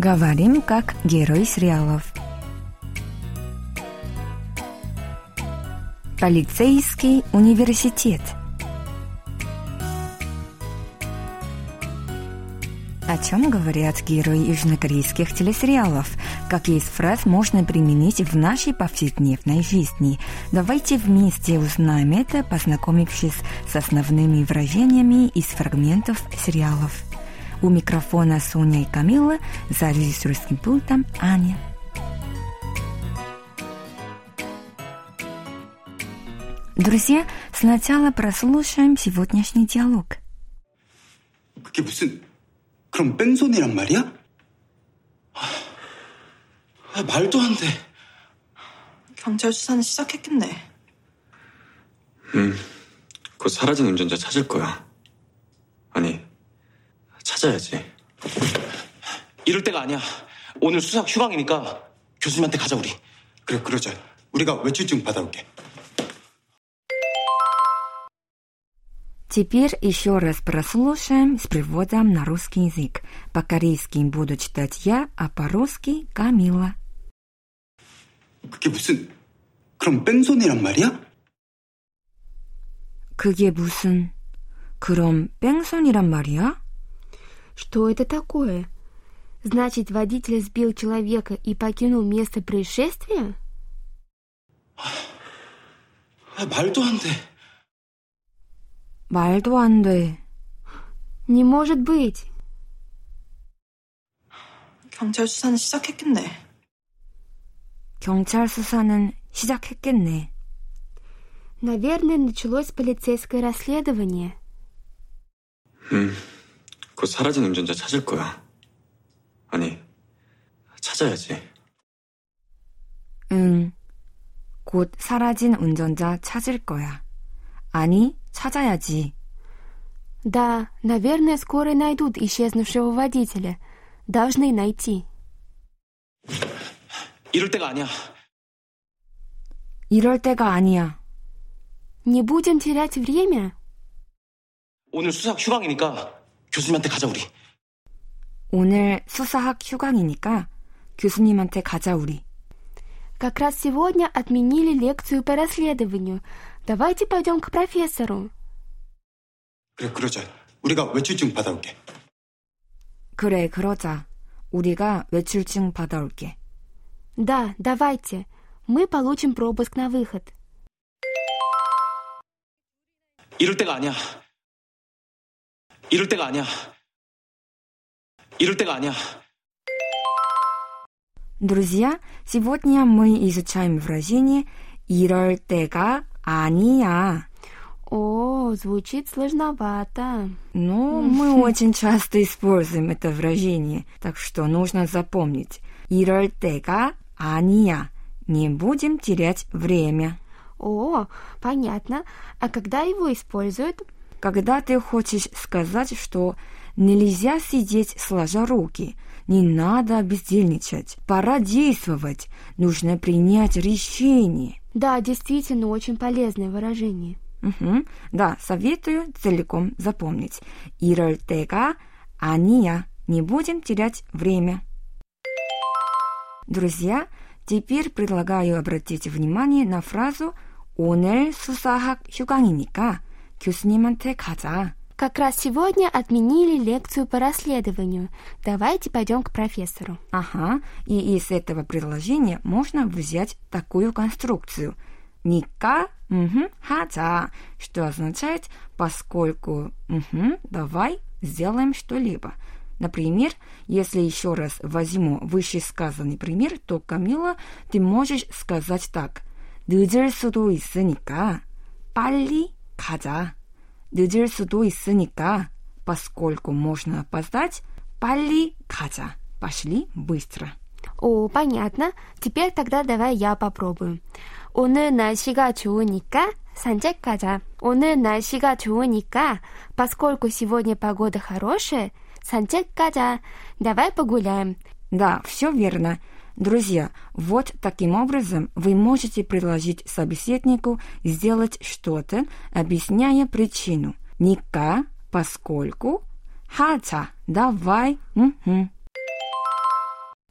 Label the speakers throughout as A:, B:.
A: Говорим как герой сериалов. Полицейский университет. О чем говорят герои южнокорейских телесериалов? Какие из фраз можно применить в нашей повседневной жизни? Давайте вместе узнаем это, познакомившись с основными выражениями из фрагментов сериалов. У микрофона Соня и Камила, за режиссерским пультом Аня. Друзья, сначала прослушаем сегодняшний диалог.
B: 그게 무슨 그럼 뺑소니란 말이야? 아, 아, 말도 안 돼.
C: 경찰 수사는 시작했겠네.
D: 곧 사라진 운전자 찾을 거야. 아니, 찾아야지.
E: 이럴 때가 아니야. 오늘 수석 휴강이니까 교수님한테 가자 우리.
B: 그래 그러자. 우리가 외출증 받아올게.
A: Теперь еще раз прослушаем с переводом на русский язык. По-корейски буду читать я, а по-русски Камила.
B: 그게 무슨 그럼 뺑소니란 말이야?
A: 그게 무슨 그럼 뺑소니란 말이야?
F: Что это такое? Значит, водитель сбил человека и покинул место происшествия?
B: 아, 말도 안 돼.
A: 말도 안 돼.
F: Не может быть.
C: 경찰 수사는 시작했겠네.
A: 경찰 수사는 시작했겠네.
F: Наверное, началось полицейское расследование.
D: 곧 사라진 운전자 찾을 거야. 아니, 찾아야지.
A: 응. 곧 사라진 운전자 찾을 거야. 아니, 찾아야지.
F: Да, наверное, скоро найдут исчезнувшего водителя. Должны найти.
E: 이럴 때가 아니야.
A: 이럴 때가 아니야.
F: Не будем терять время.
E: 오늘 수석 휴강이니까 교수님한테 가자 우리.
A: 오늘 수사학 휴강이니까 교수님한테 가자 우리.
F: Как раз сегодня отменили лекцию по расследованию. Давайте пойдем к профессору.
B: 그래 그러자. 우리가 외출증 받아올게.
A: 그래, 그러자. 우리가 외출증 받아올게.
F: Да, давайте. Мы получим пропуск на выход.
E: 이럴 때가 아니야. 이럴 때가 아니야. 이럴 때가 아니야.
A: Друзья, сегодня мы изучаем выражение «이럴 때가 아니야».
F: О, звучит сложновато.
A: Но мы очень часто используем это выражение, так что нужно запомнить. «이럴 때가 아니야». Не будем терять время.
F: О, понятно. А когда его используют?
A: Когда ты хочешь сказать, что нельзя сидеть сложа руки, не надо бездельничать, пора действовать, нужно принять решение.
F: Да, действительно, очень полезное выражение.
A: Мгм. Да, советую целиком запомнить. 이럴 때가 아니야. Не будем терять время. Друзья, теперь предлагаю обратить внимание на фразу 오늘 수사학 휴강이니까 교수님한테 가자.
F: Как раз сегодня отменили лекцию по расследованию. Давайте пойдем к профессору.
A: Ага, и из этого предложения можно взять такую конструкцию. Ника, мгм, 하자, что означает поскольку, мгм, давай сделаем что-либо. Например, если еще раз возьму вышесказанный пример, то, Камила, ты можешь сказать так. 늦을 수도 있으니까 빨리 가자. 늦을 수도 있으니까 поскольку можно опоздать, 빨리 가자. Пошли быстро.
F: О, понятно. Теперь тогда давай я попробую. 오늘 날씨가 좋으니까 산책 가자. 오늘 날씨가 좋으니까, поскольку сегодня погода хорошая, 산책 가자. Давай погуляем.
A: Да, все верно. Друзья, вот таким образом вы можете предложить собеседнику сделать что-то, объясняя причину. Ника, поскольку, 하자, давай, мгм.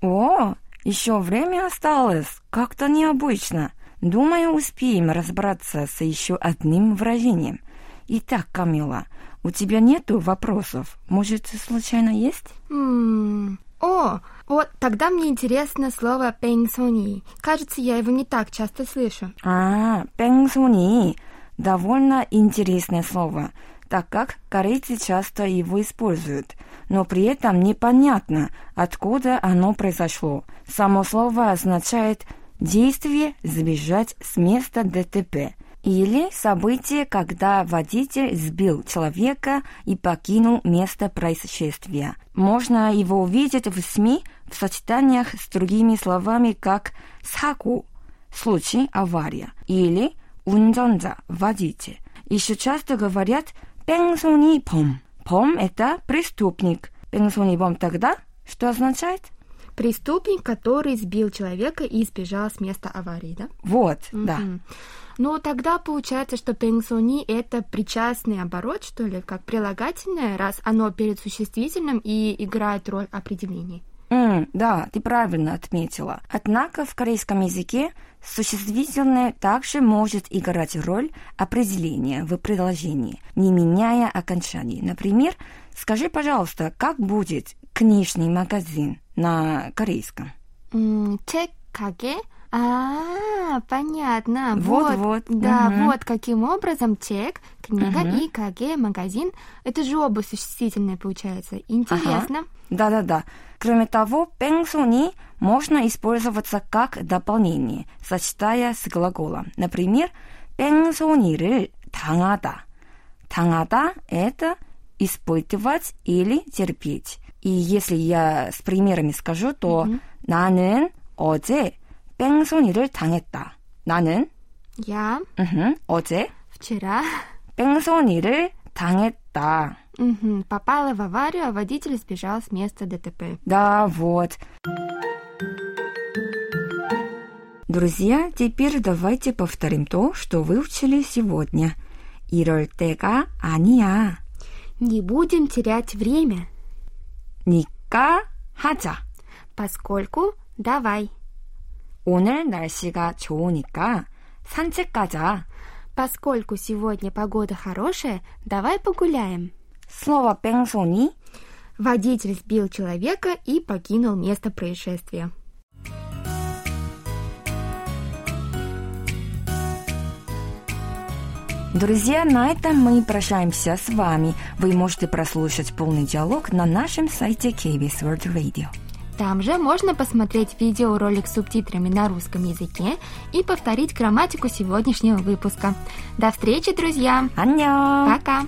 A: О, еще время осталось. Как-то необычно. Думаю, успеем разобраться с еще одним выражением. Итак, Камила, у тебя нету вопросов? Может, случайно есть?
F: М, О, вот тогда мне интересно слово «пенсони». Кажется, я его не так часто слышу.
A: А, пенсони. Довольно интересное слово, так как корейцы часто его используют, но при этом непонятно, откуда оно произошло. Само слово означает действие сбежать с места ДТП или событие, когда водитель сбил человека и покинул место происшествия. Можно его увидеть в СМИ в сочетаниях с другими словами, как «саку» – случай, авария, или «унзанза» – водитель. Еще часто говорят «пенсони пом». Пом – это преступник. Пенсони пом тогда что означает?
F: Преступник, который сбил человека и сбежал с места аварии, да?
A: Вот, mm-hmm. да.
F: Мгм. Ну, тогда получается, что пенсони — это причастный оборот, что ли, как прилагательное, раз оно перед существительным и играет роль определений.
A: М, да, ты правильно отметила. Однако в корейском языке существительное также может играть роль определения в предложении, не меняя окончаний. Например, скажи, пожалуйста, как будет книжный магазин на корейском?
F: М, 책 가게? А, понятно.
A: Вот, вот,
F: Да,
A: мгм.
F: вот каким образом чек, книга
A: Мгм.
F: и каге, магазин. Это же оба существительные, получается. Интересно.
A: Да-да-да. Кроме того, 뺑소니 можно использоваться как дополнение, сочетая с глаголом. Например, 뺑소니를 당하다. 당하다 – это испытывать или терпеть. И если я с примерами скажу, то 나는 어제 뺑소니를 당했다. 나는
F: Я
A: 음흠, 어제
F: вчера
A: 뺑소니를 당했다.
F: мгм, попала в аварию, а водитель сбежал с места ДТП.
A: Да, вот. Друзья, теперь давайте повторим то, что выучили сегодня. 이럴 때가 아니야.
F: Не будем терять время,
A: 니까 하자.
F: поскольку давай.
A: 오늘 날씨가 좋으니까 산책 가자.
F: Поскольку сегодня погода хорошая, давай погуляем.
A: слово 뺑소니
F: Водитель сбил человека и покинул место происшествия.
A: Друзья, на этом мы прощаемся с вами. Вы можете прослушать полный диалог на нашем сайте KBS World Radio.
F: Там же можно посмотреть видеоролик с субтитрами на русском языке и повторить грамматику сегодняшнего выпуска. До встречи, друзья!
A: 안녕!
F: Пока!